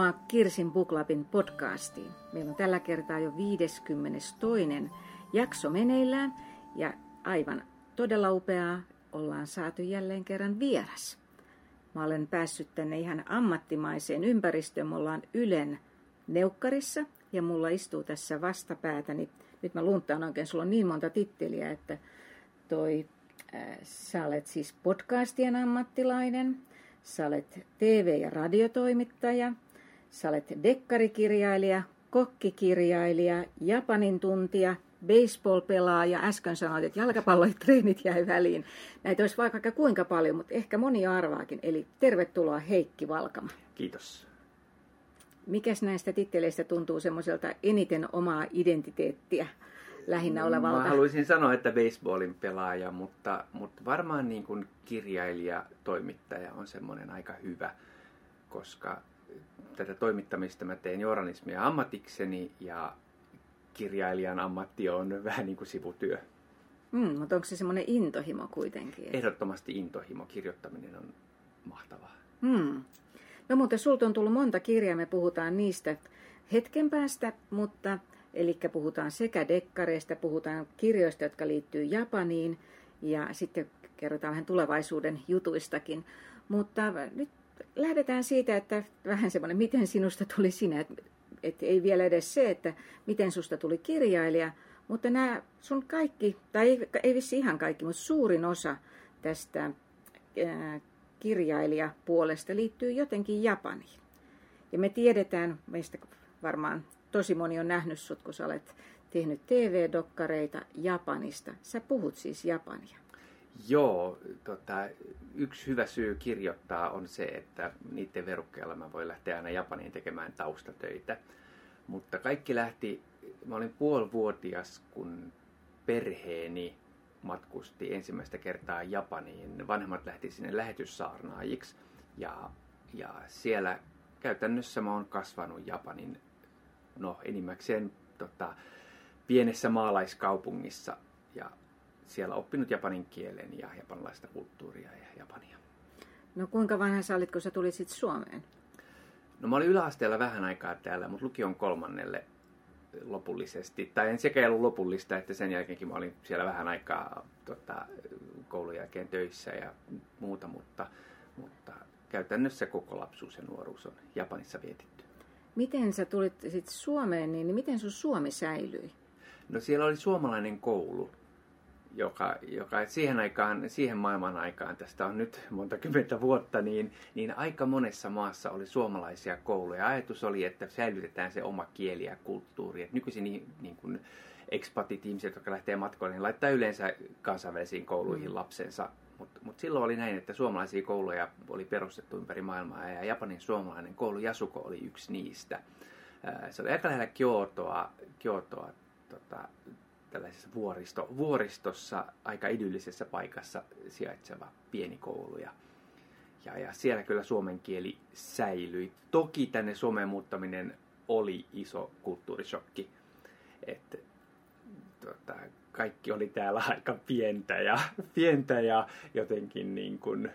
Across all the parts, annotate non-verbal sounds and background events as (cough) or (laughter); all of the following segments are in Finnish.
Tervetuloa Kirsin Buklabin podcastiin. Meillä on tällä kertaa jo 52. jakso meneillään ja aivan todella upeaa ollaan saatu jälleen kerran vieras. Mä olen päässyt tänne ihan ammattimaiseen ympäristöön. Me ollaan Ylen neukkarissa ja mulla istuu tässä vastapäätäni. Nyt mä luntaan oikein, sulla on niin monta titteliä, että toi, äh, sä olet siis podcastien ammattilainen, Sä olet TV- ja radiotoimittaja, sä olet dekkarikirjailija, kokkikirjailija, japanin tuntija, baseball-pelaaja. Äsken sanoit, että jalkapallotreenit jäi väliin. Näitä olisi vaikka kuinka paljon, mutta ehkä moni arvaakin. Eli tervetuloa Heikki Valkama. Kiitos. Mikäs näistä titteleistä tuntuu semmoiselta eniten omaa identiteettiä lähinnä olevalta? Mä haluaisin sanoa, että baseballin pelaaja, mutta, mutta varmaan niin kuin kirjailija, toimittaja on semmoinen aika hyvä, koska tätä toimittamista mä teen journalismia ammatikseni ja kirjailijan ammatti on (laughs) vähän niin kuin sivutyö. Mm, mutta onko se semmoinen intohimo kuitenkin? Ehdottomasti intohimo. Kirjoittaminen on mahtavaa. Mm. No mutta sulta on tullut monta kirjaa, me puhutaan niistä hetken päästä, mutta Eli puhutaan sekä dekkareista, puhutaan kirjoista, jotka liittyy Japaniin ja sitten kerrotaan vähän tulevaisuuden jutuistakin. Mutta nyt lähdetään siitä, että vähän semmoinen, miten sinusta tuli sinä, että, että ei vielä edes se, että miten susta tuli kirjailija, mutta nämä sun kaikki, tai ei, ei vissi ihan kaikki, mutta suurin osa tästä kirjailijapuolesta liittyy jotenkin Japaniin. Ja me tiedetään, meistä varmaan tosi moni on nähnyt sut, kun sä olet tehnyt TV-dokkareita Japanista. Sä puhut siis Japania. Joo, tota, yksi hyvä syy kirjoittaa on se, että niiden verukkeella mä voin lähteä aina Japaniin tekemään taustatöitä. Mutta kaikki lähti, mä olin puolivuotias, kun perheeni matkusti ensimmäistä kertaa Japaniin. Vanhemmat lähti sinne lähetyssaarnaajiksi ja, ja siellä käytännössä mä oon kasvanut Japanin no enimmäkseen tota, pienessä maalaiskaupungissa ja siellä oppinut japanin kielen ja japanilaista kulttuuria ja japania. No kuinka vanha sä olit, kun sä tulit sitten Suomeen? No mä olin yläasteella vähän aikaa täällä, mutta lukion kolmannelle lopullisesti. Tai en sekä ollut lopullista, että sen jälkeenkin mä olin siellä vähän aikaa tota, koulun jälkeen töissä ja muuta, mutta, mutta käytännössä koko lapsuus ja nuoruus on Japanissa vietitty. Miten sä tulit sit Suomeen, niin miten sun Suomi säilyi? No siellä oli suomalainen koulu, joka, joka siihen aikaan, siihen maailman aikaan, tästä on nyt monta kymmentä vuotta, niin, niin aika monessa maassa oli suomalaisia kouluja. Ajatus oli, että säilytetään se oma kieli ja kulttuuri. Et nykyisin niin, niin kuin expatit ihmiset, jotka lähtee matkoille, niin laittaa yleensä kansainvälisiin kouluihin mm. lapsensa mutta mut silloin oli näin, että suomalaisia kouluja oli perustettu ympäri maailmaa ja Japanin suomalainen koulu Yasuko oli yksi niistä. Se oli aika lähellä Kyotoa, Kyotoa tota, tällaisessa vuoristo, vuoristossa, aika idyllisessä paikassa sijaitseva pieni koulu. Ja, ja, ja siellä kyllä suomen kieli säilyi. Toki tänne Suomeen muuttaminen oli iso kulttuurishokki. että tota, kaikki oli täällä aika pientä ja, (laughs) pientä ja jotenkin niin kuin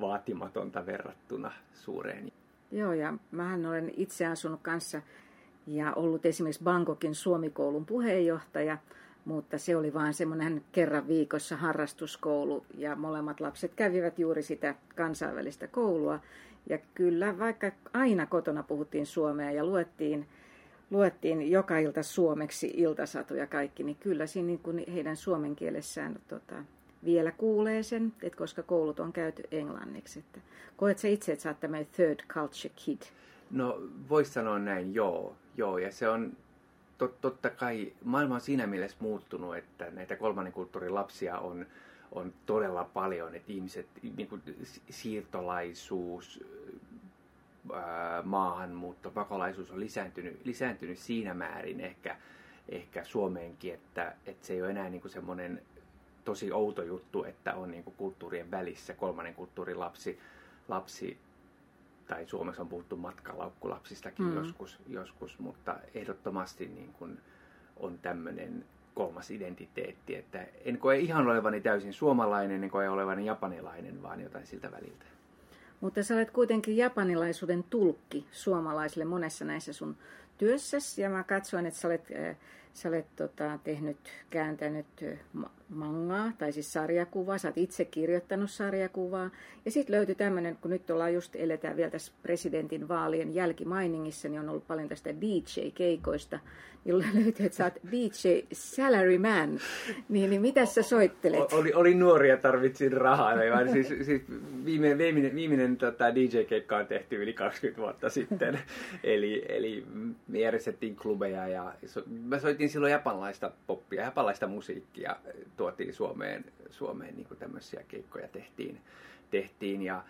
vaatimatonta verrattuna suureen. Joo, ja mähän olen itse asunut kanssa ja ollut esimerkiksi Bangkokin Suomikoulun puheenjohtaja, mutta se oli vain semmoinen kerran viikossa harrastuskoulu ja molemmat lapset kävivät juuri sitä kansainvälistä koulua. Ja kyllä, vaikka aina kotona puhuttiin suomea ja luettiin luettiin joka ilta suomeksi iltasatuja kaikki, niin kyllä siinä niin kuin heidän suomen kielessään tota, vielä kuulee sen, että koska koulut on käyty englanniksi. Että koet sä itse, että sä oot tämmöinen third culture kid? No, voisi sanoa näin, joo. joo ja se on tot, totta kai, maailma on siinä mielessä muuttunut, että näitä kolmannen kulttuurin lapsia on, on todella paljon, että ihmiset, niin kuin siirtolaisuus, maahanmuutto, pakolaisuus on lisääntynyt, lisääntynyt siinä määrin ehkä, ehkä Suomeenkin, että, että se ei ole enää niin kuin semmoinen tosi outo juttu, että on niin kuin kulttuurien välissä kolmannen kulttuurin lapsi, lapsi tai Suomessa on puhuttu matkalaukkulapsistakin mm. joskus, joskus, mutta ehdottomasti niin kuin on tämmöinen kolmas identiteetti, että en koe ihan olevani täysin suomalainen, en koe olevani japanilainen, vaan jotain siltä väliltä. Mutta sä olet kuitenkin japanilaisuuden tulkki suomalaisille monessa näissä sun työssäsi. Ja mä katsoin, että sä olet, äh, sä olet tota, tehnyt, kääntänyt mangaa, tai siis sarjakuvaa. Sä oot itse kirjoittanut sarjakuvaa. Ja sitten löytyi tämmöinen, kun nyt ollaan just, eletään vielä tässä presidentin vaalien jälkimainingissa, niin on ollut paljon tästä DJ-keikoista. Niin (laughs) löytyi, että sä oot DJ Salaryman. Niin, niin mitä sä soittelet? Oli, oli nuori ja tarvitsin rahaa. siis, siis viimeinen, viimeinen, viimeinen tota, DJ-keikka on tehty yli 20 vuotta sitten. (laughs) eli, eli me järjestettiin klubeja ja so, mä soitin silloin japanlaista poppia, japanlaista musiikkia tuotiin Suomeen, Suomeen niin tämmöisiä keikkoja tehtiin, tehtiin. Ja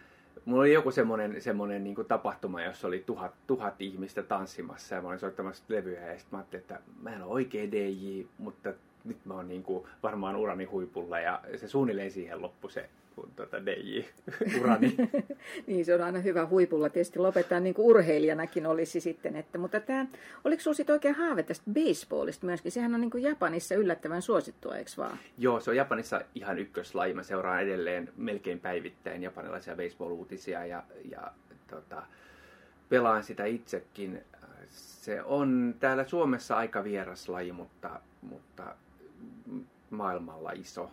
mulla oli joku semmoinen, semmoinen niin tapahtuma, jossa oli tuhat, tuhat ihmistä tanssimassa ja mä olin soittamassa levyjä ja sitten mä ajattelin, että mä en ole oikea DJ, mutta nyt mä oon niin kuin varmaan urani huipulla ja se suunnilleen siihen loppu se tuota DJ-urani. (laughs) niin, se on aina hyvä huipulla tietysti lopettaa, niin kuin urheilijanakin olisi sitten. Että, mutta tämä, oliko sinulla sitten oikein haave tästä baseballista myöskin? Sehän on niin kuin Japanissa yllättävän suosittua, eikö vaan? Joo, se on Japanissa ihan ykköslaji. Mä seuraan edelleen melkein päivittäin japanilaisia baseball-uutisia ja, ja tota, pelaan sitä itsekin. Se on täällä Suomessa aika vieras laji, mutta, mutta maailmalla iso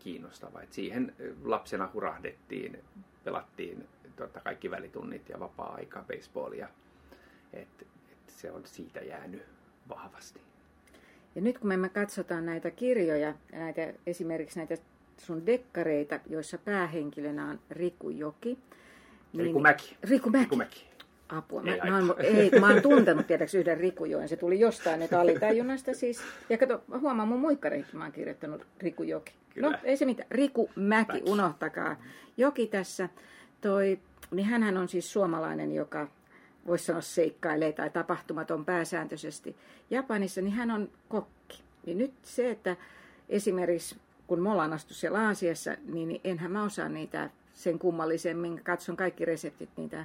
kiinnostava. Et siihen lapsena hurahdettiin, pelattiin tota, kaikki välitunnit ja vapaa-aika baseballia. Et, et se on siitä jäänyt vahvasti. Ja nyt kun me katsotaan näitä kirjoja, näitä, esimerkiksi näitä sun dekkareita, joissa päähenkilönä on Riku Joki. Niin, Riku Mäki. Riku Mäki. Riku Mäki. Apua. Mä, ei, mä, oon, ei, mä oon tuntenut tietääks yhden Rikujoen. Se tuli jostain nyt alitajunnasta siis. Ja kato, huomaa mun muikkareihin mä oon kirjoittanut Rikujoki. Kyllä. No ei se mitään. Riku Mäki, Mäki. unohtakaa. Joki tässä. Toi, niin hänhän on siis suomalainen, joka voisi sanoa seikkailee tai tapahtumaton pääsääntöisesti. Japanissa, niin hän on kokki. Niin nyt se, että esimerkiksi kun me ollaan astu siellä Aasiassa, niin enhän mä osaa niitä sen kummallisemmin. Katson kaikki reseptit, niitä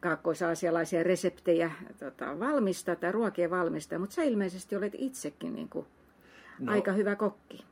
kaakkoisaasialaisia reseptejä tota, valmistaa tai ruokia valmistaa, mutta sä ilmeisesti olet itsekin niin kuin no, aika hyvä kokki.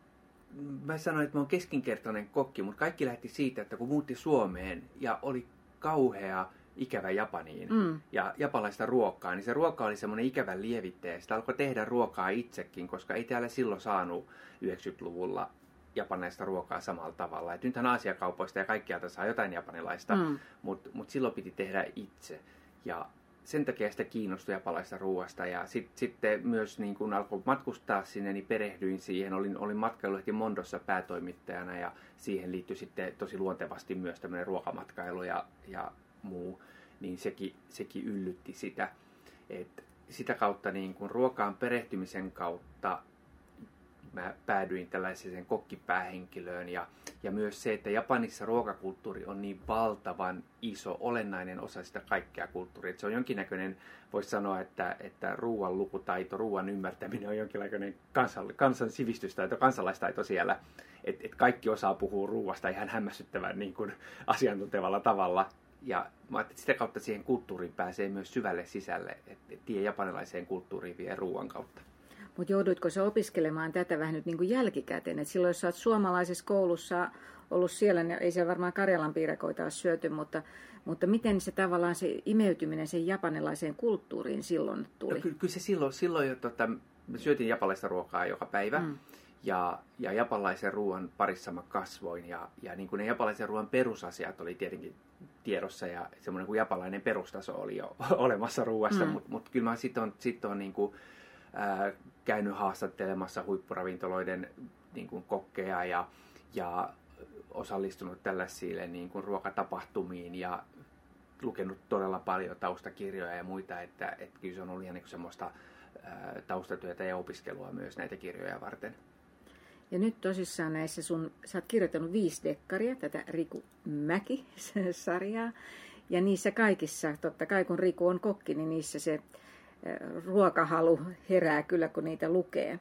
Mä sanoin, että mä oon keskinkertainen kokki, mutta kaikki lähti siitä, että kun muutti Suomeen ja oli kauhea ikävä Japaniin mm. ja japalaista ruokaa, niin se ruoka oli semmoinen ikävä lievittäjä. Sitä alkoi tehdä ruokaa itsekin, koska ei täällä silloin saanut 90-luvulla japanilaista ruokaa samalla tavalla. Et nythän Aasiakaupoista ja kaikkialta saa jotain japanilaista, mm. mutta mut silloin piti tehdä itse. Ja sen takia sitä kiinnostui japalaista ruoasta ja sit, sitten myös niin kun alkoi matkustaa sinne, niin perehdyin siihen. Olin, olin matkailulehti Mondossa päätoimittajana ja siihen liittyi sitten tosi luontevasti myös tämmöinen ruokamatkailu ja, ja muu, niin sekin, sekin yllytti sitä. Et sitä kautta niin kun ruokaan perehtymisen kautta mä päädyin tällaiseen kokkipäähenkilöön ja, ja myös se, että Japanissa ruokakulttuuri on niin valtavan iso, olennainen osa sitä kaikkea kulttuuria. Että se on jonkinnäköinen, voisi sanoa, että, että ruoan lukutaito, ruoan ymmärtäminen on jonkinlainen kansan, kansan sivistystaito, kansalaistaito siellä. Että et kaikki osaa puhua ruoasta ihan hämmästyttävän niin kuin asiantuntevalla tavalla. Ja mä että sitä kautta siihen kulttuuriin pääsee myös syvälle sisälle, että tie japanilaiseen kulttuuriin vie ruoan kautta. Mutta jouduitko sä opiskelemaan tätä vähän nyt niin kuin jälkikäteen? Et silloin jos sä oot suomalaisessa koulussa ollut siellä, niin ei siellä varmaan Karjalan piirakoita ole syöty, mutta, mutta miten se tavallaan se imeytyminen sen japanilaiseen kulttuuriin silloin tuli? No, kyllä, kyllä se silloin, silloin jo, tota, me syötiin japanilaista ruokaa joka päivä. Mm. Ja, ja japanlaisen ruoan parissa mä kasvoin ja, ja niin kuin ne japanlaisen ruoan perusasiat oli tietenkin tiedossa ja semmoinen kuin japalainen perustaso oli jo (laughs) olemassa ruoassa, mm. mutta mut kyllä mä sitten on, sit on niin kuin, ää, käynyt haastattelemassa huippuravintoloiden niin kuin kokkeja ja, ja osallistunut tällaisiin niin kuin ruokatapahtumiin ja lukenut todella paljon taustakirjoja ja muita, että, että kyllä se on ollut ihan niin semmoista taustatyötä ja opiskelua myös näitä kirjoja varten. Ja nyt tosissaan näissä sun, sä oot kirjoittanut viisi dekkaria, tätä Riku Mäki-sarjaa. (laughs) Ja niissä kaikissa, totta kai kun Riku on kokki, niin niissä se ruokahalu herää kyllä, kun niitä lukee.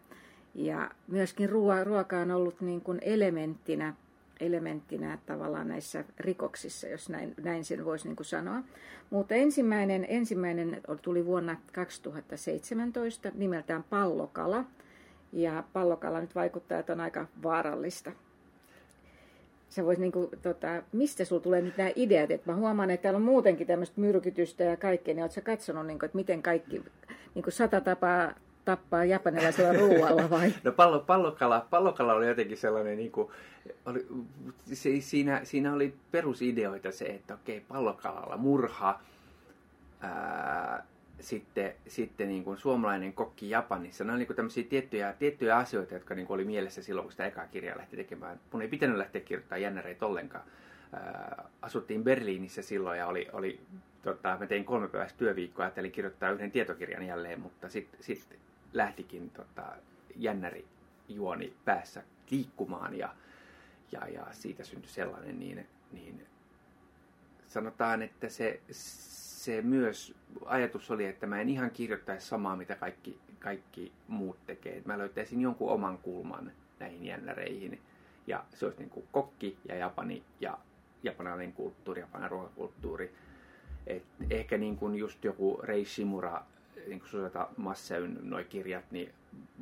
Ja myöskin ruoa, ruoka on ollut niin kuin elementtinä, elementtinä tavallaan näissä rikoksissa, jos näin, näin sen voisi niin kuin sanoa. Mutta ensimmäinen, ensimmäinen tuli vuonna 2017 nimeltään Pallokala. Ja pallokala nyt vaikuttaa, että on aika vaarallista. Sä vois niinku, tota, mistä sulla tulee nyt nämä ideat? Et mä huomaan, että täällä on muutenkin tämmöistä myrkytystä ja kaikkea, niin ootko katsonut, niinku, että miten kaikki niinku sata tapaa tappaa japanilaisella ruoalla vai? (laughs) No pallo, pallokala, pallokala oli jotenkin sellainen, niin kuin, oli, se, siinä, siinä oli perusideoita se, että okei, pallokalalla murha, ää, sitten, sitten niin kuin suomalainen kokki Japanissa. Ne on niin kuin tämmöisiä tiettyjä, tiettyjä asioita, jotka niin kuin oli mielessä silloin, kun sitä ekaa kirjaa lähti tekemään. Mun ei pitänyt lähteä kirjoittamaan jännäreitä ollenkaan. Asuttiin Berliinissä silloin ja oli, oli tota, mä tein kolme päiväistä työviikkoa, ajattelin kirjoittaa yhden tietokirjan jälleen, mutta sitten sit lähtikin tota, jännäri juoni päässä liikkumaan ja, ja, ja siitä syntyi sellainen, niin, niin sanotaan, että se, se myös ajatus oli, että mä en ihan kirjoittaisi samaa, mitä kaikki, kaikki muut tekee. Mä löytäisin jonkun oman kulman näihin jännäreihin. Ja se olisi niin kuin kokki ja Japani ja japanilainen kulttuuri, japanilainen ruokakulttuuri. Et ehkä niin kuin just joku Rei Shimura, niin kuin Susata Masseyn noi kirjat, niin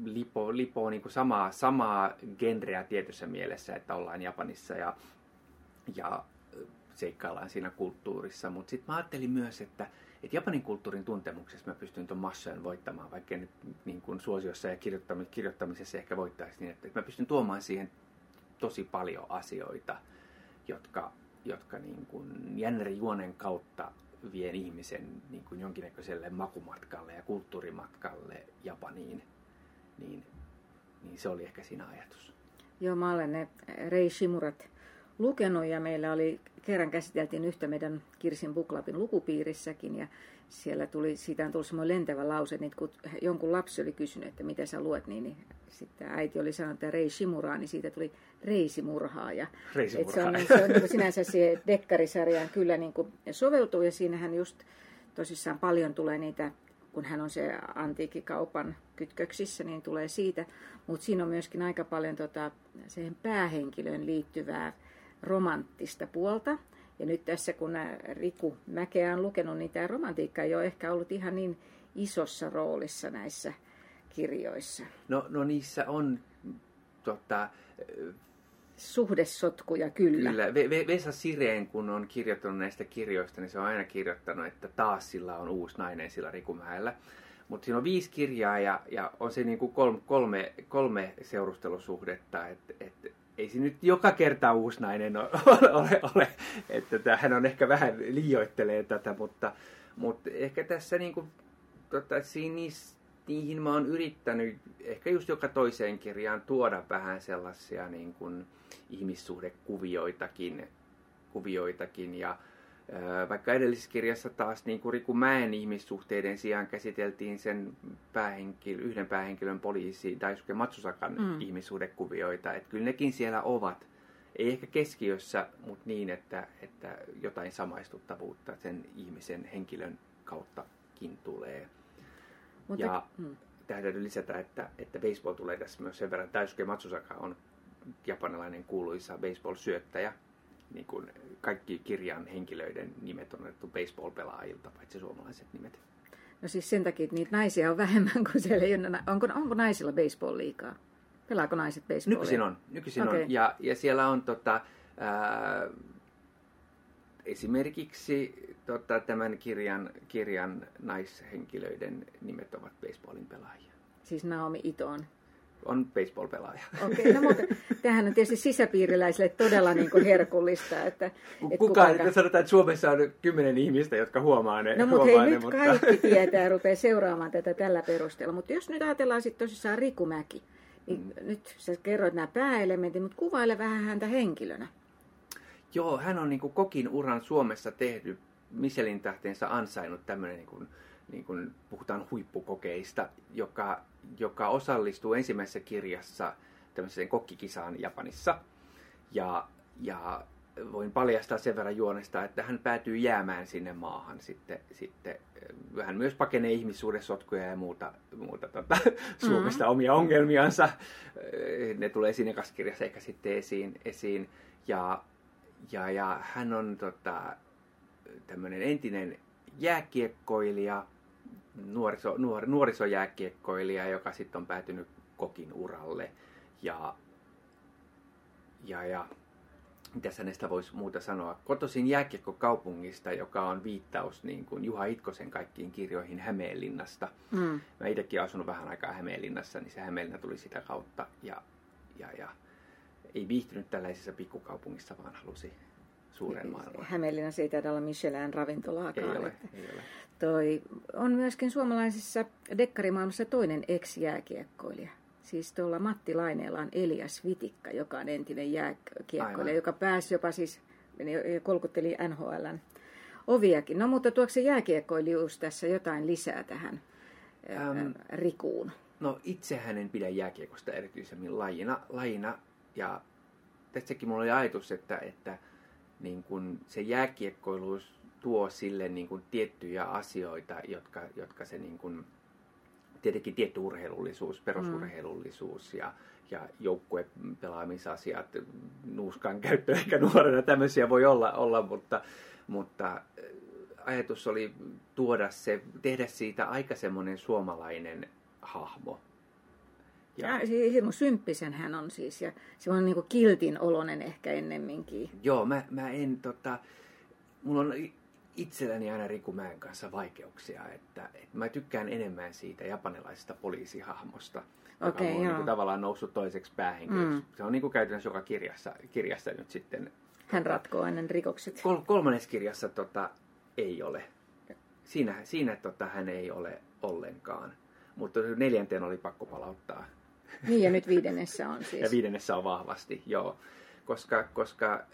lipo, lipo niin kuin samaa, samaa genreä tietyssä mielessä, että ollaan Japanissa ja, ja seikkaillaan siinä kulttuurissa. Mutta sitten mä ajattelin myös, että, että Japanin kulttuurin tuntemuksessa mä pystyn tuon Massojen voittamaan, vaikka nyt niin kuin suosiossa ja kirjoittamisessa ehkä voittaisi niin, että, että mä pystyn tuomaan siihen tosi paljon asioita, jotka, jotka niin kuin juonen kautta vien ihmisen niin kuin jonkinnäköiselle makumatkalle ja kulttuurimatkalle Japaniin, niin, niin se oli ehkä siinä ajatus. Joo, mä olen ne Rei Shimurat lukenut ja meillä oli, kerran käsiteltiin yhtä meidän Kirsin Buklapin lukupiirissäkin ja siellä tuli, siitä on tullut semmoinen lentävä lause, niin kun jonkun lapsi oli kysynyt, että mitä sä luet, niin, niin sitten äiti oli sanonut, että Rei Shimuraa, niin siitä tuli Reisimurhaaja. Reisimurhaaja. se on, se on niin sinänsä siihen dekkarisarjaan kyllä niin kuin soveltuu ja siinähän just tosissaan paljon tulee niitä kun hän on se antiikkikaupan kytköksissä, niin tulee siitä. Mutta siinä on myöskin aika paljon tota, siihen päähenkilöön liittyvää romanttista puolta. Ja nyt tässä kun Riku Mäkeä on lukenut, niin tämä romantiikka ei ole ehkä ollut ihan niin isossa roolissa näissä kirjoissa. No, no niissä on tota, suhdesotkuja kyllä. Kyllä. Vesa Sireen, kun on kirjoittanut näistä kirjoista, niin se on aina kirjoittanut, että taas sillä on uusi nainen sillä Rikumäellä. Mutta siinä on viisi kirjaa ja, ja on se niin kuin kolme, kolme, kolme seurustelusuhdetta. Että et, ei se nyt joka kerta uusi nainen ole, (laughs) ole, ole. että hän on ehkä vähän liioittelee tätä, mutta, mutta ehkä tässä niin kuin, tota, siinä, niihin mä oon yrittänyt ehkä just joka toiseen kirjaan tuoda vähän sellaisia niin kuin ihmissuhdekuvioitakin kuvioitakin ja vaikka edellisessä kirjassa taas niin kuin Riku Mäen ihmissuhteiden sijaan käsiteltiin sen päähenkilö, yhden päähenkilön poliisi Daisuke Matsusakan mm. ihmissuhdekuvioita, että kyllä nekin siellä ovat. Ei ehkä keskiössä, mutta niin, että, että jotain samaistuttavuutta sen ihmisen henkilön kauttakin tulee. Mutta, ja mm. tähän täytyy lisätä, että, että baseball tulee tässä myös sen verran. Daisuke Matsusaka on japanilainen kuuluisa baseball-syöttäjä, niin kuin kaikki kirjan henkilöiden nimet on otettu baseball-pelaajilta, paitsi suomalaiset nimet. No siis sen takia, että niitä naisia on vähemmän kuin siellä ei ole. Onko, onko naisilla baseball liikaa? Pelaako naiset baseballia? Nykyisin on. Nykyisin okay. on. Ja, ja siellä on tota, ää, esimerkiksi tota, tämän kirjan, kirjan naishenkilöiden nimet ovat baseballin pelaajia. Siis Naomi Ito on baseball-pelaaja. Okei, okay, no mutta tämähän on tietysti sisäpiiriläisille todella niin kuin herkullista. Että, että Kukaan, kuka... sanotaan, että Suomessa on kymmenen ihmistä, jotka huomaa ne. No mutta hei, ne, nyt mutta... kaikki (laughs) tietää ja rupeaa seuraamaan tätä tällä perusteella. Mutta jos nyt ajatellaan sitten tosissaan Riku Mäki, niin mm. nyt sä kerroit nämä pääelementit, mutta kuvaile vähän häntä henkilönä. Joo, hän on niin kuin kokin uran Suomessa tehnyt Michelin tähteensä ansainnut tämmöinen niin kuin, niin kuin puhutaan huippukokeista, joka, joka osallistuu ensimmäisessä kirjassa tämmöiseen kokkikisaan Japanissa. Ja, ja voin paljastaa sen verran juonesta, että hän päätyy jäämään sinne maahan sitten, sitten hän myös pakenee ihmissuudessotkuja ja muuta, muuta tota, (laughs) Suomesta mm-hmm. omia ongelmiansa. Ne tulee siinä kirjassa ehkä sitten esiin. esiin. Ja, ja, ja hän on tota, tämmöinen entinen jääkiekkoilija, nuoriso, nuor, nuorisojääkiekkoilija, joka sitten on päätynyt kokin uralle. Ja, ja, ja mitä hänestä voisi muuta sanoa, kotoisin jääkiekkokaupungista, joka on viittaus niin kuin Juha Itkosen kaikkiin kirjoihin Hämeenlinnasta. Mm. Mä itsekin asunut vähän aikaa Hämeenlinnassa, niin se Hämeenlinna tuli sitä kautta. Ja, ja, ja ei viihtynyt tällaisessa pikkukaupungissa, vaan halusi suuren maailman. Hämeenlinnassa ei taida olla Michelin ravintolaakaan. Ei ole, ei ole. Toi on myöskin suomalaisessa dekkarimaailmassa toinen ex-jääkiekkoilija. Siis tuolla Matti Laineella on Elias Vitikka, joka on entinen jääkiekkoilija, joka pääsi jopa siis, kolkutteli NHLn oviakin. No mutta tuokse jääkiekkoilijuus tässä jotain lisää tähän ähm, Rikuun? No itsehän en pidä jääkiekosta erityisemmin lajina, lajina ja tässäkin mulla oli ajatus, että, että niin kun se jääkiekkoiluus tuo sille niin kun tiettyjä asioita, jotka, jotka se niin kun, tietenkin tietty urheilullisuus, perusurheilullisuus ja, ja joukkuepelaamisasiat, nuuskan käyttö ehkä nuorena, tämmöisiä voi olla, olla mutta, mutta äh, ajatus oli tuoda se, tehdä siitä aika semmoinen suomalainen hahmo. Ja, ja hirmu symppisen hän on siis, ja se on niin kiltin olonen ehkä ennemminkin. Joo, mä, mä en tota, mulla on itselläni aina Riku Mäen kanssa vaikeuksia, että, että mä tykkään enemmän siitä japanilaisesta poliisihahmosta, okay, joka on niin kuin, tavallaan noussut toiseksi päähenkilöksi. Mm. Se on niin kuin käytännössä joka kirjassa, kirjassa nyt sitten. Hän ratkoo ennen rikokset. Kol, kolmannessa kirjassa tota, ei ole. Siinä, siinä tota, hän ei ole ollenkaan. Mutta neljänteen oli pakko palauttaa. (laughs) Niin ja nyt viidennessä on siis. ja viidennessä on vahvasti, joo. Koska, koska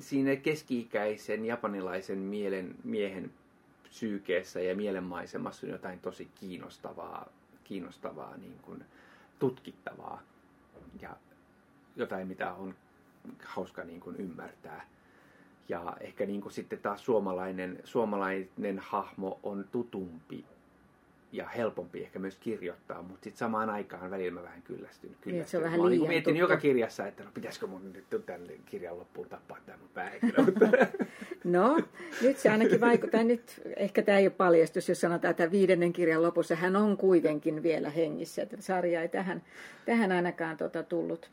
siinä keski-ikäisen japanilaisen mielen, miehen psyykeessä ja mielenmaisemassa on jotain tosi kiinnostavaa, kiinnostavaa niin kuin tutkittavaa ja jotain, mitä on hauska niin kuin ymmärtää. Ja ehkä niin kuin sitten taas suomalainen, suomalainen hahmo on tutumpi ja helpompi ehkä myös kirjoittaa, mutta sitten samaan aikaan välillä mä vähän kyllästyn. kyllästyn. Niin, se on vähän mä liian niin joka kirjassa, että no, pitäisikö mun nyt tämän kirjan loppuun tappaa tämä päähenkilö. (laughs) no, nyt se ainakin vaikuttaa. Nyt ehkä tämä ei ole paljastus, jos sanotaan, että viidennen kirjan lopussa hän on kuitenkin vielä hengissä. Että sarja ei tähän, tähän ainakaan tota, tullut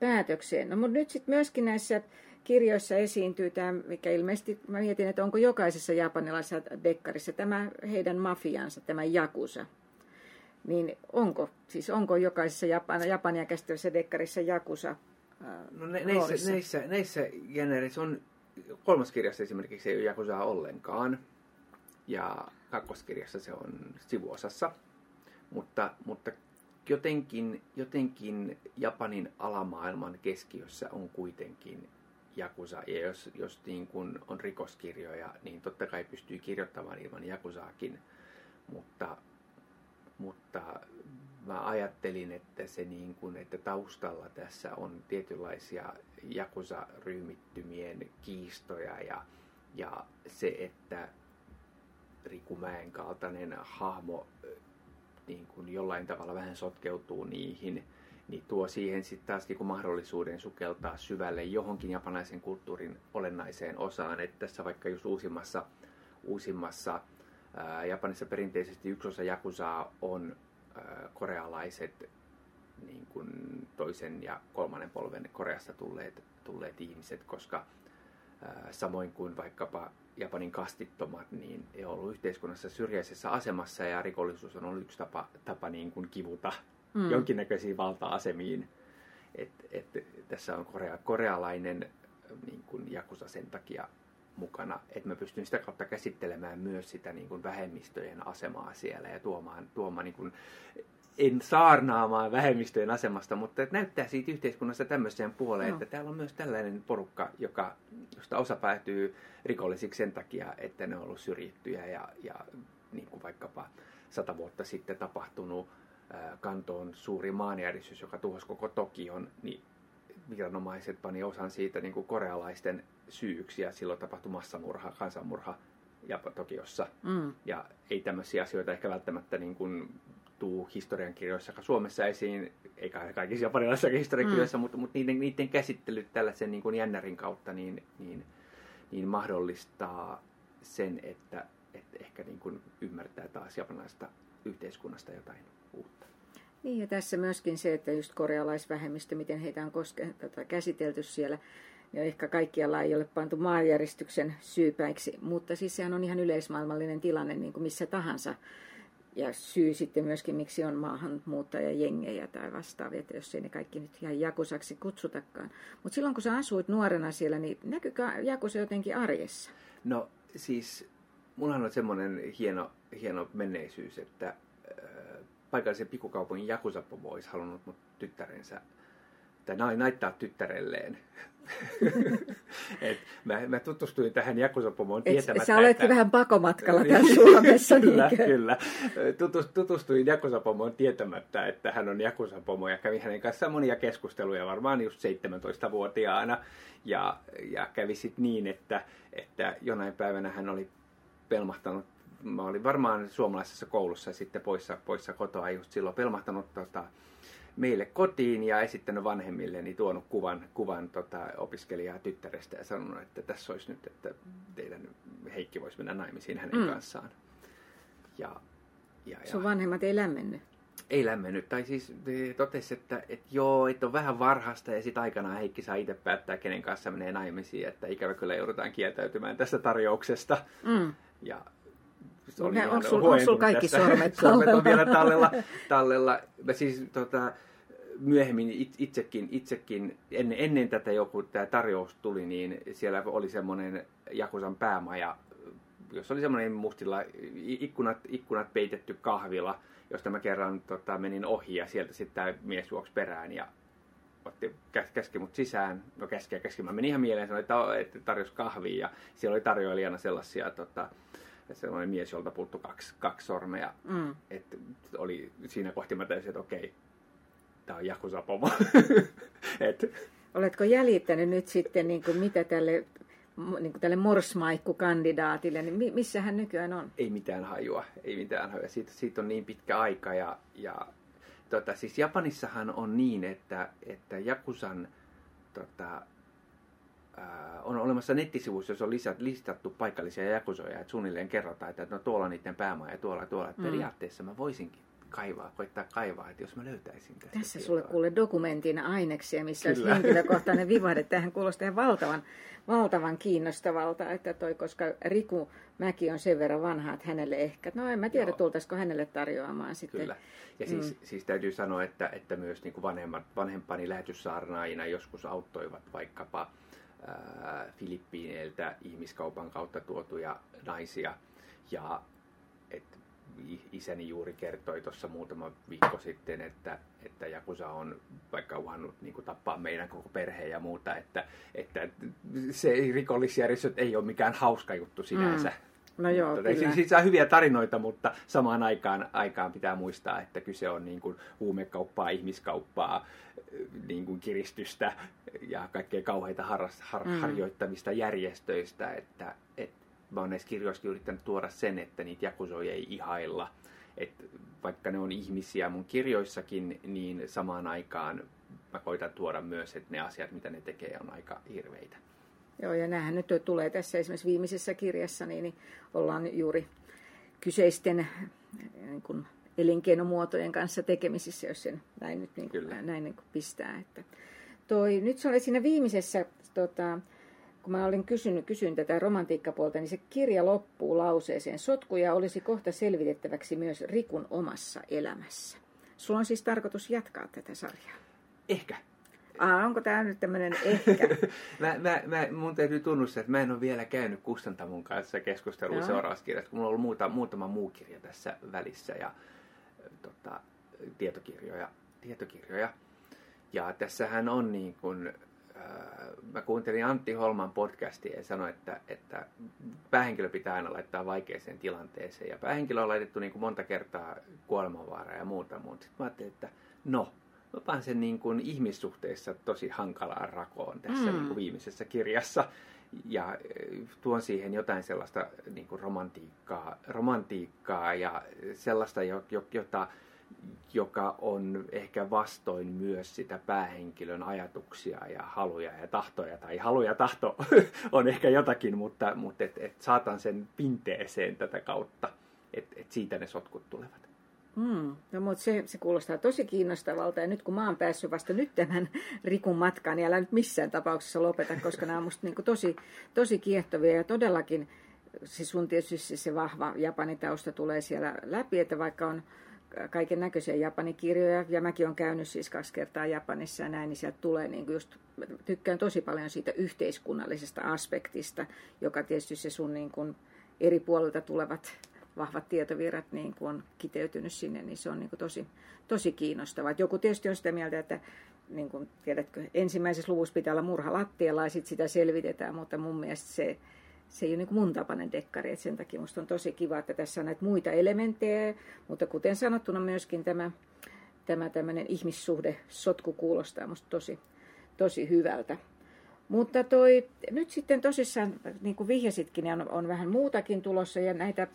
päätökseen. No, mutta nyt sitten myöskin näissä kirjoissa esiintyy tämä, mikä ilmeisesti, mä mietin, että onko jokaisessa japanilaisessa dekkarissa tämä heidän mafiansa, tämä Jakusa. Niin onko, siis onko jokaisessa Japan, Japania käsittelyssä dekkarissa Jakusa No ne, neissä, neissä, neissä genereissä on, kolmas kirjassa esimerkiksi ei ole Jakusaa ollenkaan. Ja kakkoskirjassa se on sivuosassa. Mutta, mutta jotenkin, jotenkin Japanin alamaailman keskiössä on kuitenkin Jakusa. Ja jos, jos niin kun on rikoskirjoja, niin totta kai pystyy kirjoittamaan ilman Jakusaakin. Mutta, mutta mä ajattelin, että, se niin kun, että taustalla tässä on tietynlaisia Jakusa-ryhmittymien kiistoja ja, ja se, että Riku Mäen kaltainen hahmo niin kun jollain tavalla vähän sotkeutuu niihin – niin tuo siihen sitten taas niin mahdollisuuden sukeltaa syvälle johonkin japanaisen kulttuurin olennaiseen osaan. Että tässä vaikka just uusimmassa, uusimmassa ää, Japanissa perinteisesti yksi osa jakusaa on ää, korealaiset niin kuin toisen ja kolmannen polven Koreasta tulleet, tulleet ihmiset, koska ää, samoin kuin vaikkapa Japanin kastittomat, niin ei ollut yhteiskunnassa syrjäisessä asemassa ja rikollisuus on ollut yksi tapa, tapa niin kuin kivuta mm. jonkinnäköisiin valta-asemiin. Et, et, tässä on korea, korealainen niin kuin Jakusa sen takia mukana, että mä pystyn sitä kautta käsittelemään myös sitä niin kuin vähemmistöjen asemaa siellä ja tuomaan, tuomaan niin kuin, en saarnaamaan vähemmistöjen asemasta, mutta että näyttää siitä yhteiskunnassa tämmöiseen puoleen, no. että täällä on myös tällainen porukka, joka, josta osa päätyy rikollisiksi sen takia, että ne on ollut syrjittyjä ja, ja niin kuin vaikkapa sata vuotta sitten tapahtunut kantoon suuri maanjäristys, joka tuhosi koko Tokion, niin viranomaiset pani osan siitä niin kuin korealaisten syyksi ja silloin tapahtui massamurha, kansanmurha ja Tokiossa. Mm. Ja ei tämmöisiä asioita ehkä välttämättä niin kuin tuu historiankirjoissa Suomessa esiin, eikä kaikissa japanilaisissa historiankirjoissa, mm. mutta, mutta niiden, niiden käsittely tällaisen niin kuin jännärin kautta niin, niin, niin mahdollistaa sen, että, että ehkä niin kuin ymmärtää taas japanilaisesta yhteiskunnasta jotain uutta. Niin ja tässä myöskin se, että just korealaisvähemmistö, miten heitä on koske, tätä käsitelty siellä, ja ehkä kaikkialla ei ole pantu maanjäristyksen syypäiksi, mutta siis sehän on ihan yleismaailmallinen tilanne niin kuin missä tahansa. Ja syy sitten myöskin, miksi on maahanmuuttajajengejä tai vastaavia, että jos ei ne kaikki nyt ihan jakusaksi kutsutakaan. Mutta silloin kun sä asuit nuorena siellä, niin näkyykö jakusa jotenkin arjessa? No siis, mullahan on semmoinen hieno, hieno menneisyys, että paikallisen pikkukaupungin jakusapomo olisi halunnut mut tyttärensä tai naittaa tyttärelleen. (laughs) Et mä, mä tutustuin tähän Jakusapomoon tietämättä. Sä oletkin että... vähän pakomatkalla (laughs) täällä Suomessa. kyllä, kyllä. Tutustuin Jakusapomoon tietämättä, että hän on Jakusapomo ja kävin hänen kanssaan monia keskusteluja varmaan just 17-vuotiaana. Ja, ja kävi sitten niin, että, että jonain päivänä hän oli pelmahtanut mä olin varmaan suomalaisessa koulussa sitten poissa, poissa kotoa just silloin pelmahtanut tota, meille kotiin ja esittänyt vanhemmille niin tuonut kuvan, kuvan tota, opiskelijaa tyttärestä ja sanonut, että tässä olisi nyt, että teidän Heikki voisi mennä naimisiin hänen mm. kanssaan. Ja, ja, ja, Sun vanhemmat ei lämmennyt? Ei lämmennyt. Tai siis totesi, että, että joo, että on vähän varhasta ja sitten aikanaan Heikki saa itse päättää, kenen kanssa menee naimisiin. Että ikävä kyllä joudutaan kieltäytymään tästä tarjouksesta. Mm. Ja oli onko sulla sul kaikki tässä. sormet (laughs) Sormet on vielä tallella. tallella. Mä siis tota, myöhemmin itsekin, itsekin ennen, ennen tätä joku tämä tarjous tuli, niin siellä oli semmoinen Jakusan päämaja, jossa oli semmoinen mustilla ikkunat, ikkunat peitetty kahvila, josta mä kerran tota, menin ohi ja sieltä sitten tämä mies juoksi perään ja otti, käski mut sisään. No käski ja käski. Mä menin ihan mieleen sanoi, että, että tarjosi kahvia ja siellä oli tarjoilijana sellaisia tota, sellainen mies, jolta puuttu kaksi, kaksi sormea. Mm. Et oli, siinä kohti mä täysin, että okei, tämä on Jakusa Pomo. (laughs) Et. Oletko jäljittänyt nyt sitten, niin kuin mitä tälle, niin kuin tälle morsmaikku-kandidaatille, niin missä hän nykyään on? Ei mitään hajua, ei mitään hajua. Siitä, siitä on niin pitkä aika ja, ja tota, siis Japanissahan on niin, että, että Jakusan tota, on olemassa nettisivuissa, jossa on lisät, listattu paikallisia jakusoja, että suunnilleen kerrotaan, että no tuolla on niiden päämaa ja tuolla tuolla. Mm. Periaatteessa mä voisinkin kaivaa, koittaa kaivaa, että jos mä löytäisin tästä Tässä tietoa. sulle kuule dokumentin aineksia, missä Kyllä. olisi henkilökohtainen vivahde. Tähän kuulostaa valtavan, valtavan kiinnostavalta, että toi, koska Riku Mäki on sen verran vanha, että hänelle ehkä, no en mä tiedä, Joo. tultaisiko hänelle tarjoamaan sitten. Kyllä. Ja siis, mm. siis täytyy sanoa, että, että myös niin kuin vanhemmat, vanhempani lähetyssaarnaajina joskus auttoivat vaikkapa Filippiineiltä ihmiskaupan kautta tuotuja naisia. Ja et isäni juuri kertoi tuossa muutama viikko sitten, että, että Jakusa on vaikka uhannut niin kuin, tappaa meidän koko perheen ja muuta, että, että se rikollisjärjestöt ei ole mikään hauska juttu sinänsä. Mm. No joo, tota, kyllä. Siitä saa hyviä tarinoita, mutta samaan aikaan, aikaan pitää muistaa, että kyse on niin kuin huumekauppaa, ihmiskauppaa, niin kuin kiristystä ja kaikkea kauheita har, har, mm. harjoittamista järjestöistä. Että, et, mä oon näissä kirjoissa yrittänyt tuoda sen, että niitä jakusoja ei ihailla. että vaikka ne on ihmisiä mun kirjoissakin, niin samaan aikaan mä koitan tuoda myös, että ne asiat, mitä ne tekee, on aika hirveitä. Joo, ja näähän nyt tulee tässä esimerkiksi viimeisessä kirjassa, niin, niin ollaan juuri kyseisten niin kuin elinkeinomuotojen kanssa tekemisissä, jos sen näin nyt niin kuin, näin niin kuin pistää. Että toi, nyt se oli siinä viimeisessä, tota, kun mä olin kysynyt, kysyin tätä romantiikkapuolta, niin se kirja loppuu lauseeseen. Sotkuja olisi kohta selvitettäväksi myös Rikun omassa elämässä. Sulla on siis tarkoitus jatkaa tätä sarjaa? Ehkä. Ah, onko tämä nyt tämmöinen (laughs) ehkä? mä, mä, mä, mun täytyy tunnustaa, että mä en ole vielä käynyt Kustantamon kanssa keskustelua seuraavassa kirjassa, kun mulla on ollut muuta, muutama muu kirja tässä välissä ja tota, tietokirjoja, tietokirjoja. Ja tässähän on niin kuin, äh, mä kuuntelin Antti Holman podcastia ja sanoin, että, että päähenkilö pitää aina laittaa vaikeaseen tilanteeseen. Ja päähenkilö on laitettu niin kuin monta kertaa kuolemanvaaraa ja muuta, mutta sitten mä ajattelin, että no, mä sen niin kuin ihmissuhteissa tosi hankalaan rakoon tässä mm. niin kuin viimeisessä kirjassa. Ja eh, tuon siihen jotain sellaista niin kuin romantiikkaa, romantiikkaa ja sellaista, jota, joka on ehkä vastoin myös sitä päähenkilön ajatuksia ja haluja ja tahtoja. Tai haluja ja tahto (laughs) on ehkä jotakin, mutta, mutta et, et saatan sen pinteeseen tätä kautta, että et siitä ne sotkut tulevat. Mm, no, mutta se, se kuulostaa tosi kiinnostavalta. Ja nyt kun mä oon päässyt vasta nyt tämän (laughs) Rikun matkaan, niin älä nyt missään tapauksessa lopeta, koska nämä on musta niin tosi, tosi kiehtovia. Ja todellakin se sun tietysti se vahva japanitausta tulee siellä läpi, että vaikka on kaiken näköisiä japanikirjoja, ja mäkin olen käynyt siis kaksi kertaa Japanissa ja näin, niin sieltä tulee niin just, tykkään tosi paljon siitä yhteiskunnallisesta aspektista, joka tietysti se sun niin kuin eri puolilta tulevat vahvat tietovirrat niin kuin on kiteytynyt sinne, niin se on niin kuin tosi, tosi kiinnostavaa. joku tietysti on sitä mieltä, että niin kuin, tiedätkö, ensimmäisessä luvussa pitää olla murha lattialla ja sitten sitä selvitetään, mutta mun mielestä se, se ei ole niin mun tapainen dekkari, että sen takia musta on tosi kiva, että tässä on näitä muita elementtejä, mutta kuten sanottuna myöskin tämä, tämä tämmöinen ihmissuhde sotku kuulostaa musta tosi, tosi hyvältä. Mutta toi, nyt sitten tosissaan, niin kuin vihjasitkin, niin on, on vähän muutakin tulossa ja näitä,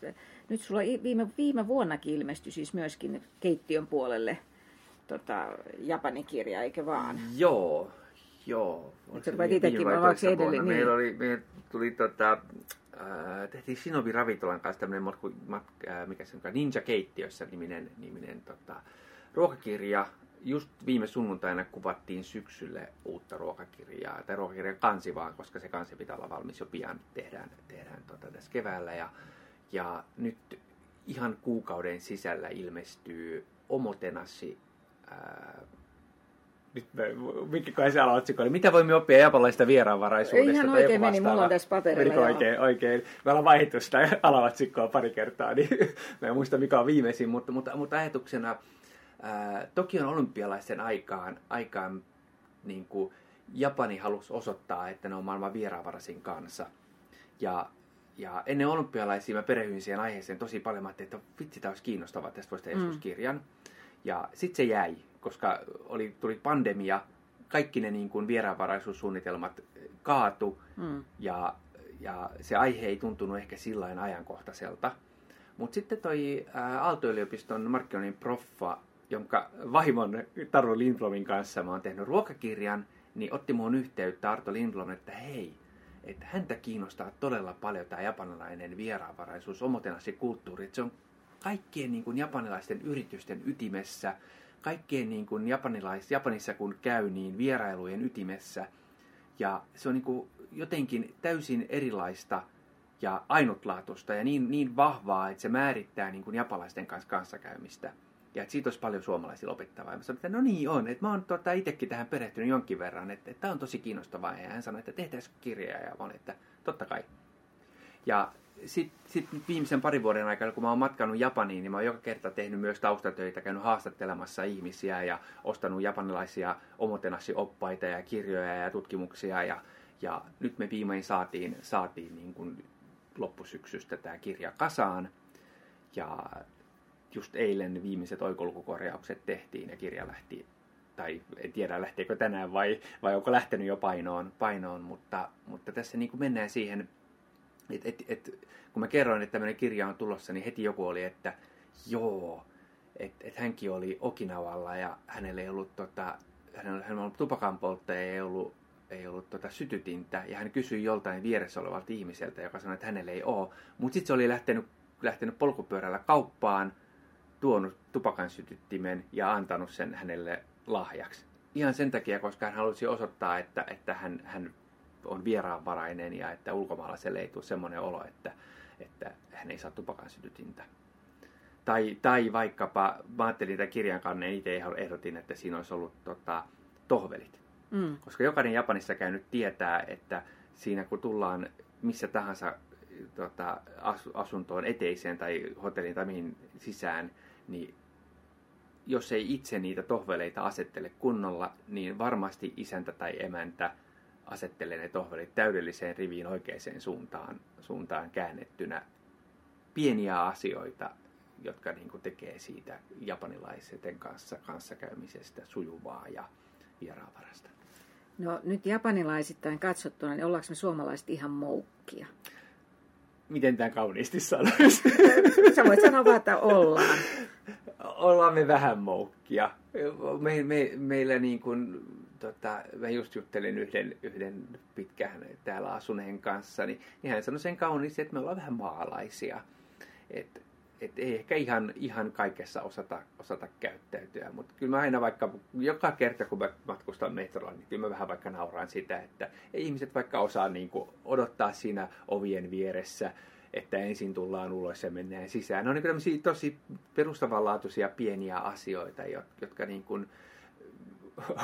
nyt sulla viime, viime vuonnakin ilmestyi siis myöskin keittiön puolelle tota, japanikirja, eikä vaan? Joo, joo. Sä rupeat itsekin, edellinen? Niin. Meillä, oli, meillä tuli tota, äh, tehtiin Shinobi Ravintolan kanssa tämmöinen, matku, mat, äh, mikä se on, Ninja Keittiössä niminen, niminen tota, ruokakirja, just viime sunnuntaina kuvattiin syksylle uutta ruokakirjaa, tai ruokakirjan kansi vaan, koska se kansi pitää olla valmis jo pian, tehdään, tehdään tota tässä keväällä. Ja, ja nyt ihan kuukauden sisällä ilmestyy Omotenashi, ää, nyt mikä se alaotsikko oli? Mitä voimme oppia japanlaisesta vieraanvaraisuudesta? Ihan oikein meni, mulla on tässä paperilla. oikein, oikein. Me ollaan vaihdettu sitä alaotsikkoa pari kertaa, niin (laughs) mä en muista mikä on viimeisin, mutta, mutta, mutta ajatuksena ää, Tokion olympialaisten aikaan, aikaan niin kuin Japani halusi osoittaa, että ne on maailman vieraanvaraisin kanssa. Ja, ja ennen olympialaisia mä perehyin siihen aiheeseen tosi paljon. Mä että vitsi, tämä olisi kiinnostavaa, tästä voisi tehdä mm. kirjan. Ja sitten se jäi, koska oli, tuli pandemia, kaikki ne niin kuin vieraanvaraisuussuunnitelmat kaatu mm. ja, ja se aihe ei tuntunut ehkä sillä ajankohtaiselta. Mutta sitten toi Aalto-yliopiston markkinoinnin proffa jonka vaimon Tarvo Lindblomin kanssa mä oon tehnyt ruokakirjan, niin otti muun yhteyttä Arto Lindblom, että hei, että häntä kiinnostaa todella paljon tämä japanilainen vieraanvaraisuus, kulttuuri, että se on kaikkien niin kuin japanilaisten yritysten ytimessä, kaikkien niin kuin japanilais, Japanissa kun käy, niin vierailujen ytimessä. Ja se on niin kuin jotenkin täysin erilaista ja ainutlaatuista ja niin, niin vahvaa, että se määrittää niin kuin japalaisten kanssa kanssakäymistä ja että siitä olisi paljon suomalaisilla opettavaa. Ja mä sanoin, että no niin on, että mä oon tota, itsekin tähän perehtynyt jonkin verran, että, että tämä on tosi kiinnostavaa. Ja hän sanoi, että tehtäisiin kirjaa ja olin, että totta kai. Ja sitten sit viimeisen parin vuoden aikana, kun mä oon matkannut Japaniin, niin mä oon joka kerta tehnyt myös taustatöitä, käynyt haastattelemassa ihmisiä ja ostanut japanilaisia omotenassi-oppaita ja kirjoja ja tutkimuksia. Ja, ja nyt me viimein saatiin, saatiin niin kuin loppusyksystä tämä kirja kasaan. Ja just eilen viimeiset oikolukukorjaukset tehtiin ja kirja lähti, tai en tiedä lähteekö tänään vai, vai onko lähtenyt jo painoon, painoon mutta, mutta tässä niin kuin mennään siihen, että et, et, kun mä kerroin, että tämmöinen kirja on tulossa, niin heti joku oli, että joo, että et hänkin oli Okinawalla ja hänellä ei ollut, tota, hänellä, hänellä ollut tupakanpolttaja ja ei ollut, ei ollut tota sytytintä. Ja hän kysyi joltain vieressä olevalta ihmiseltä, joka sanoi, että hänellä ei ole. Mutta sitten se oli lähtenyt, lähtenyt polkupyörällä kauppaan, tuonut tupakan sytyttimen ja antanut sen hänelle lahjaksi. Ihan sen takia, koska hän halusi osoittaa, että, että hän, hän on vieraanvarainen ja että ulkomaalaiselle ei tule semmoinen olo, että, että hän ei saa tupakan sytytintä. Tai, tai vaikkapa, mä ajattelin tämän kirjan kanneen itse ehdotin, että siinä olisi ollut tota, tohvelit. Mm. Koska jokainen Japanissa käynyt tietää, että siinä kun tullaan missä tahansa tota, asuntoon eteiseen tai hotelliin tai mihin sisään, niin jos ei itse niitä tohveleita asettele kunnolla, niin varmasti isäntä tai emäntä asettelee ne tohvelit täydelliseen riviin oikeaan suuntaan, suuntaan käännettynä. Pieniä asioita, jotka niin kuin tekee siitä japanilaisten kanssa kanssakäymisestä sujuvaa ja vieraanvarasta. No nyt japanilaisittain katsottuna, niin ollaanko me suomalaiset ihan moukkia? Miten tämä kauniisti (laughs) sanoisi? Sä voit sanoa vaan, että ollaan. Ollaan me vähän moukkia. Me, me, meillä niin kuin, tota, mä just juttelin yhden, yhden pitkään täällä asuneen kanssa, niin, niin hän sanoi sen kauniisti, että me ollaan vähän maalaisia. Et, et ei ehkä ihan, ihan kaikessa osata, osata käyttäytyä, mutta kyllä mä aina vaikka, joka kerta kun mä matkustan metrolla, niin kyllä mä vähän vaikka nauraan sitä, että ei ihmiset vaikka osaa niin kuin odottaa siinä ovien vieressä, että ensin tullaan ulos ja mennään sisään. Ne on niin tosi perustavanlaatuisia pieniä asioita, jotka niin kuin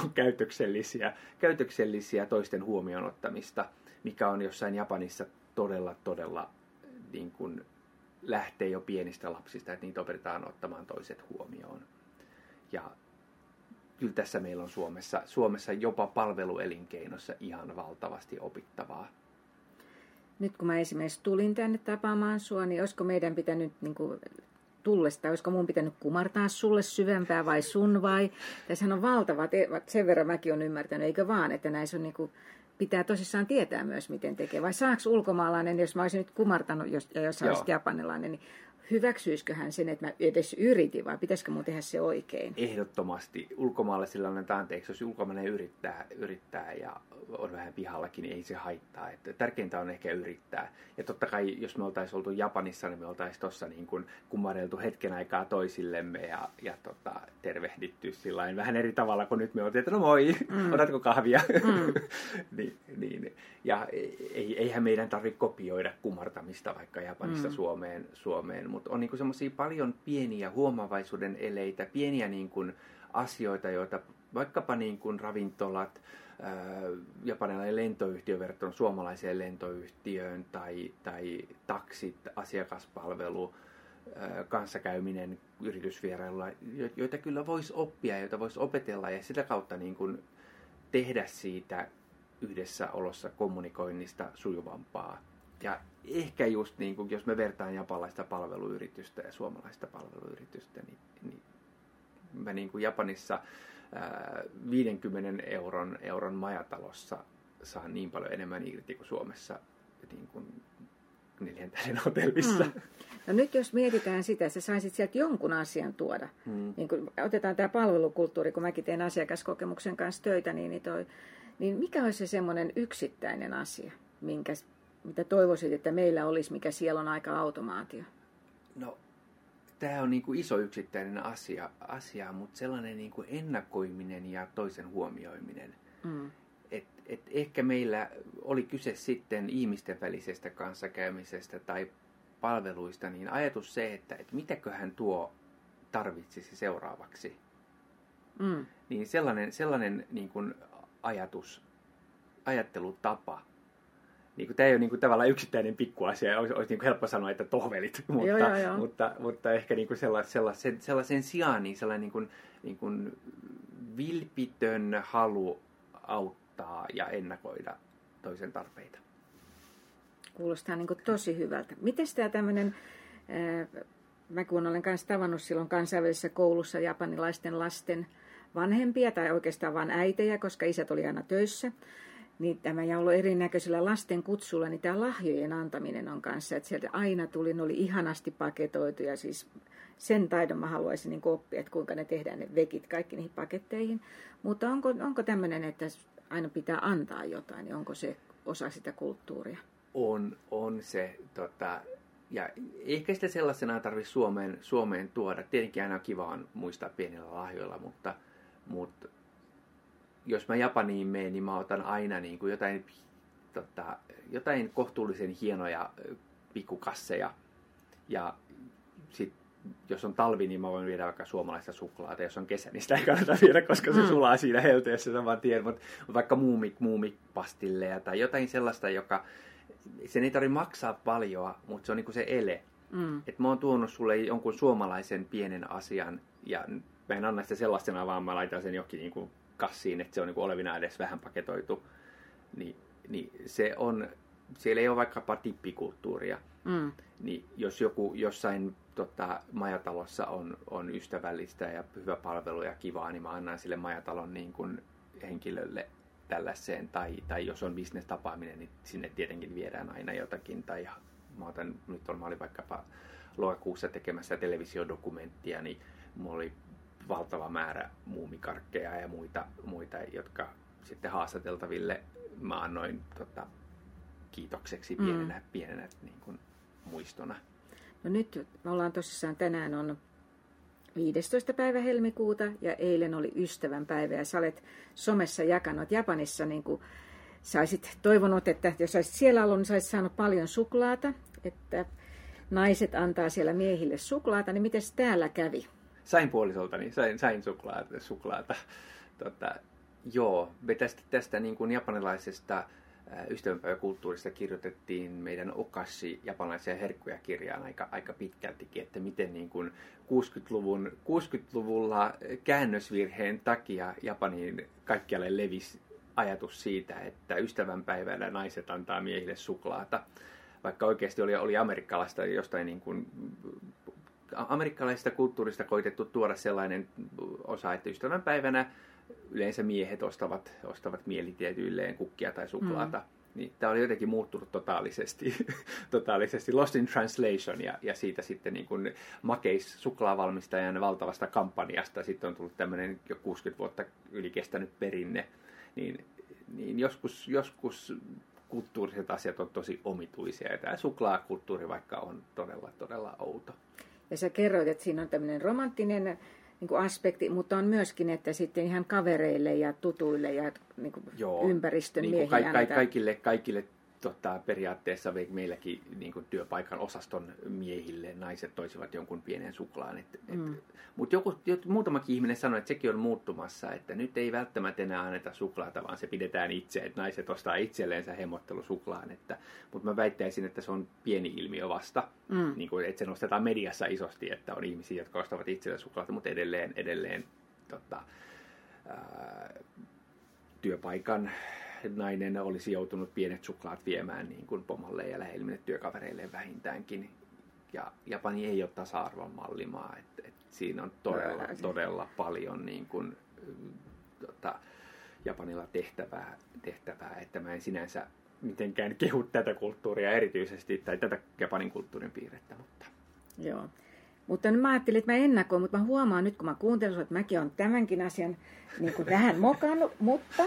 on käytöksellisiä, käytöksellisiä toisten huomioon ottamista, mikä on jossain Japanissa todella, todella niin kuin lähtee jo pienistä lapsista, että niitä opetetaan ottamaan toiset huomioon. Ja kyllä tässä meillä on Suomessa, Suomessa jopa palveluelinkeinossa ihan valtavasti opittavaa. Nyt kun mä esimerkiksi tulin tänne tapaamaan sua, niin olisiko meidän pitänyt niin kuin, tullesta, olisiko mun pitänyt kumartaa sulle syvempää vai sun vai? Tässähän on valtava, sen verran mäkin on ymmärtänyt, eikö vaan, että näissä on niin kuin, pitää tosissaan tietää myös, miten tekee. Vai saako ulkomaalainen, jos mä olisin nyt kumartanut, jos, ja jos olisit japanilainen, niin hyväksyisikö hän sen, että mä edes yritin, vai pitäisikö mun tehdä se oikein? Ehdottomasti. Ulkomaalaisilla on anteeksi, jos ulkomaalainen yrittää, yrittää ja on vähän pihallakin, niin ei se haittaa. Että tärkeintä on ehkä yrittää. Ja totta kai, jos me oltaisiin oltu Japanissa, niin me oltaisiin tuossa niin kuin kummareltu hetken aikaa toisillemme ja, ja tota, tervehditty sillain vähän eri tavalla kuin nyt me oltiin, että no moi, mm. otatko kahvia? Mm. (laughs) niin, niin. Ja ei, eihän meidän tarvitse kopioida kumartamista vaikka Japanista mm. Suomeen, Suomeen mutta on niin semmoisia paljon pieniä huomavaisuuden eleitä, pieniä niin kuin asioita, joita vaikkapa niin kuin ravintolat, japanilainen lentoyhtiö verrattuna suomalaiseen lentoyhtiöön tai, tai taksit, asiakaspalvelu, kanssakäyminen yritysvierailulla, joita kyllä voisi oppia, joita voisi opetella ja sitä kautta niin kuin tehdä siitä yhdessä olossa kommunikoinnista sujuvampaa. Ja ehkä just niin kuin, jos me vertaan japalaista palveluyritystä ja suomalaista palveluyritystä, niin, niin mä niin kuin Japanissa 50 euron, euron majatalossa saa niin paljon enemmän irti kuin Suomessa niin kuin neljän tähden hotellissa. Mm. No nyt jos mietitään sitä, että sä saisit sieltä jonkun asian tuoda. Mm. Niin kun otetaan tämä palvelukulttuuri, kun mäkin teen asiakaskokemuksen kanssa töitä, niin, niin, toi, niin mikä olisi se semmoinen yksittäinen asia, minkä, mitä toivoisit, että meillä olisi, mikä siellä on aika automaatio? No tämä on niin kuin iso yksittäinen asia, asia mutta sellainen niin kuin ennakoiminen ja toisen huomioiminen. Mm. Et, et ehkä meillä oli kyse sitten ihmisten välisestä kanssakäymisestä tai palveluista, niin ajatus se, että, että mitäköhän tuo tarvitsisi seuraavaksi. Mm. Niin sellainen, sellainen niin kuin ajatus, ajattelutapa niin kuin, tämä ei ole niin kuin, tavallaan yksittäinen pikkuasia, olisi, olisi niin kuin helppo sanoa, että tohvelit, (laughs) mutta, joo, joo, joo. mutta, mutta ehkä niin kuin sellais, sellaisen, sellaisen sijaan niin sellainen niin kuin, niin kuin vilpitön halu auttaa ja ennakoida toisen tarpeita. Kuulostaa niin kuin tosi hyvältä. Miten tämä tämmöinen, mä kun olen kanssa tavannut silloin kansainvälisessä koulussa japanilaisten lasten vanhempia tai oikeastaan vain äitejä, koska isät oli aina töissä, niin tämä ja ollut erinäköisillä lasten kutsulla, niin tämä lahjojen antaminen on kanssa, että sieltä aina tuli, ne oli ihanasti paketoitu ja siis sen taidon mä haluaisin niin oppia, että kuinka ne tehdään ne vekit kaikki niihin paketteihin. Mutta onko, onko tämmöinen, että aina pitää antaa jotain, niin onko se osa sitä kulttuuria? On, on se. Tota, ja ehkä sitä sellaisena tarvitse Suomeen, Suomeen tuoda. Tietenkin aina on kiva muistaa pienillä lahjoilla, mutta, mutta jos mä Japaniin menen, niin mä otan aina niin kuin jotain, tota, jotain kohtuullisen hienoja pikkukasseja. Ja sit, jos on talvi, niin mä voin viedä vaikka suomalaista suklaata. Jos on kesä, niin sitä ei kannata viedä, koska se mm. sulaa siinä helteessä saman tien. Mutta vaikka muumik, muumipastilleja tai jotain sellaista, joka... Sen ei tarvitse maksaa paljon, mutta se on niin se ele. Mm. Että mä oon tuonut sulle jonkun suomalaisen pienen asian ja mä en anna sitä sellaisena, vaan mä laitan sen jokin niin kuin kassiin, että se on niin olevina edes vähän paketoitu, niin, niin se on, siellä ei ole vaikkapa tippikulttuuria. Mm. Niin jos joku jossain tota, majatalossa on, on ystävällistä ja hyvä palvelu ja kivaa, niin mä annan sille majatalon niin kuin henkilölle tällaiseen. Tai, tai jos on bisnestapaaminen, niin sinne tietenkin viedään aina jotakin. Tai mä otan, nyt on, mä olin vaikkapa lokakuussa tekemässä televisiodokumenttia, niin mulla oli valtava määrä muumikarkkeja ja muita, muita jotka sitten haastateltaville mä annoin tota, kiitokseksi mm. pienenä, mm. pienenä niin kuin, muistona. No nyt me ollaan tosissaan tänään on 15. päivä helmikuuta ja eilen oli ystävän päivä ja sä olet somessa jakanut Japanissa niin kuin sä olisit toivonut, että jos olisit siellä ollut, niin sä olisit saanut paljon suklaata, että naiset antaa siellä miehille suklaata, niin miten täällä kävi? Sain puolisoltani, sain, sain suklaata. suklaata. Tota, joo, me tästä, tästä niin kuin japanilaisesta ystävänpäiväkulttuurista kirjoitettiin meidän Okashi japanilaisia herkkuja kirjaan aika, aika pitkältikin, että miten niin kuin 60-luvun, 60-luvulla käännösvirheen takia Japaniin kaikkialle levisi ajatus siitä, että ystävänpäivänä naiset antaa miehille suklaata. Vaikka oikeasti oli, oli amerikkalaista jostain niin kuin, amerikkalaisesta kulttuurista koitettu tuoda sellainen osa, että ystävänpäivänä yleensä miehet ostavat, ostavat mielitietyilleen kukkia tai suklaata. Mm. Niin tämä oli jotenkin muuttunut totaalisesti, (laughs) totaalisesti Lost in Translation ja, ja siitä sitten niin kuin makeis suklaavalmistajan valtavasta kampanjasta sitten on tullut tämmöinen jo 60 vuotta yli kestänyt perinne. Niin, niin joskus, joskus kulttuuriset asiat on tosi omituisia ja tämä suklaakulttuuri vaikka on todella, todella outo. Ja sä kerroit, että siinä on tämmöinen romanttinen niin kuin aspekti, mutta on myöskin, että sitten ihan kavereille ja tutuille ja niin kuin Joo, ympäristön niin kuin ka- ka- kaikille, kaikille tota, periaatteessa meilläkin niin kuin työpaikan osaston miehille naiset toisivat jonkun pienen suklaan. Et, mm. Mutta joku, muutamakin ihminen sanoi, että sekin on muuttumassa, että nyt ei välttämättä enää anneta suklaata, vaan se pidetään itse, että naiset ostaa itselleensä hemmottelusuklaan. Että, mutta mä väittäisin, että se on pieni ilmiö vasta, mm. niin kuin, että se nostetaan mediassa isosti, että on ihmisiä, jotka ostavat itselleen suklaata, mutta edelleen, edelleen tota, ää, työpaikan nainen olisi joutunut pienet suklaat viemään niin kuin pomolle ja lähemmille työkavereille vähintäänkin. Ja Japani ei ole tasa-arvon mallimaa, että et siinä on todella, todella paljon niin kuin, tota, Japanilla tehtävää, tehtävää, että mä en sinänsä mitenkään kehu tätä kulttuuria erityisesti tai tätä Japanin kulttuurin piirrettä. Mutta. Joo. Mutta mä ajattelin, että mä ennakoin, mutta mä huomaan nyt, kun mä kuuntelin, että mäkin olen tämänkin asian niin kuin tähän mokannut, mutta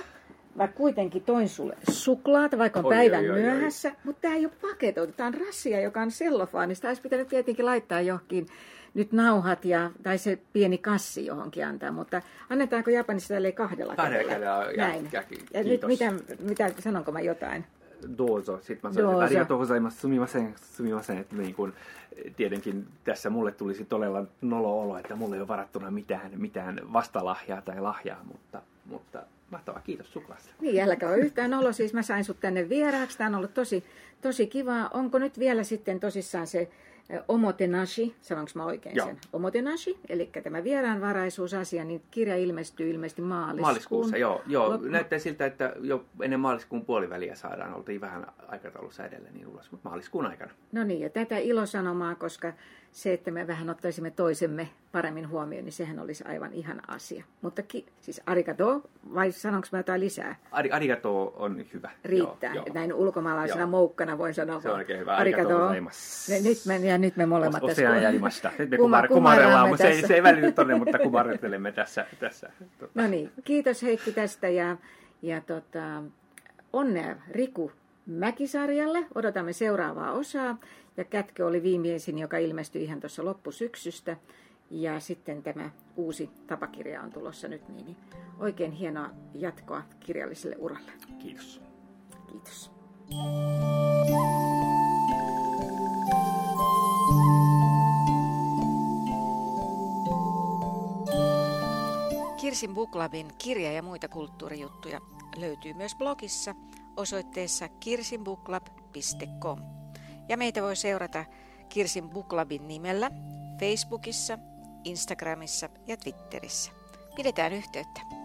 mä kuitenkin toin sulle suklaata, vaikka on oi, päivän oi, oi, myöhässä, oi. mutta tämä ei ole paketoitu. Tämä on rassia, joka on sellofaanista. Olisi pitänyt tietenkin laittaa johonkin nyt nauhat ja, tai se pieni kassi johonkin antaa, mutta annetaanko Japanissa tälle kahdella Kahdella kädellä, ja, Näin. Ja, ja nyt mitä, mitä, sanonko mä jotain? Dozo. Sitten mä sanoin, että arigatou gozaimasu, sumimasen, sumimasen. Että niin kun, tietenkin tässä mulle tulisi todella nolo olo, että mulle ei ole varattuna mitään, mitään vastalahjaa tai lahjaa, mutta, mutta Mahtavaa, kiitos suklaasta. Niin, älkää ole yhtään olo. Siis mä sain sut tänne vieraaksi. Tämä on ollut tosi, tosi kivaa. Onko nyt vielä sitten tosissaan se omotenashi, sanonko mä oikein Joo. sen? Omotenashi, eli tämä vieraanvaraisuusasia, niin kirja ilmestyy ilmeisesti maaliskuun. Maaliskuussa, joo. joo. Loppu. Näyttää siltä, että jo ennen maaliskuun puoliväliä saadaan, oltiin vähän aikataulussa edelleen niin ulos, mutta maaliskuun aikana. No niin, ja tätä ilosanomaa, koska se, että me vähän ottaisimme toisemme paremmin huomioon, niin sehän olisi aivan ihan asia. Mutta ki, siis arigato, vai sanonko mä jotain lisää? Ari, arigato on hyvä. Riittää. Joo, joo. Näin ulkomaalaisena joo. moukkana voin sanoa. Se on oikein hyvä. Arigato. arigato nyt, me, ja nyt me molemmat tässä. Oseanjäälimasta. Nyt me (laughs) kumar, kumarellaan, mutta se ei, se ei välity tonne, mutta kumarrettelemme tässä. tässä tota. (laughs) No niin, kiitos Heikki tästä ja, ja tota, onnea Riku Mäkisarjalle. Odotamme seuraavaa osaa. Ja Kätkö oli viimeisin, joka ilmestyi ihan tuossa loppusyksystä. Ja sitten tämä uusi tapakirja on tulossa nyt, niin oikein hienoa jatkoa kirjalliselle uralle. Kiitos. Kiitos. Kirsin Buklabin kirja ja muita kulttuurijuttuja löytyy myös blogissa osoitteessa kirsinbuklab.com. Ja meitä voi seurata Kirsin Buklabin nimellä Facebookissa, Instagramissa ja Twitterissä. Pidetään yhteyttä.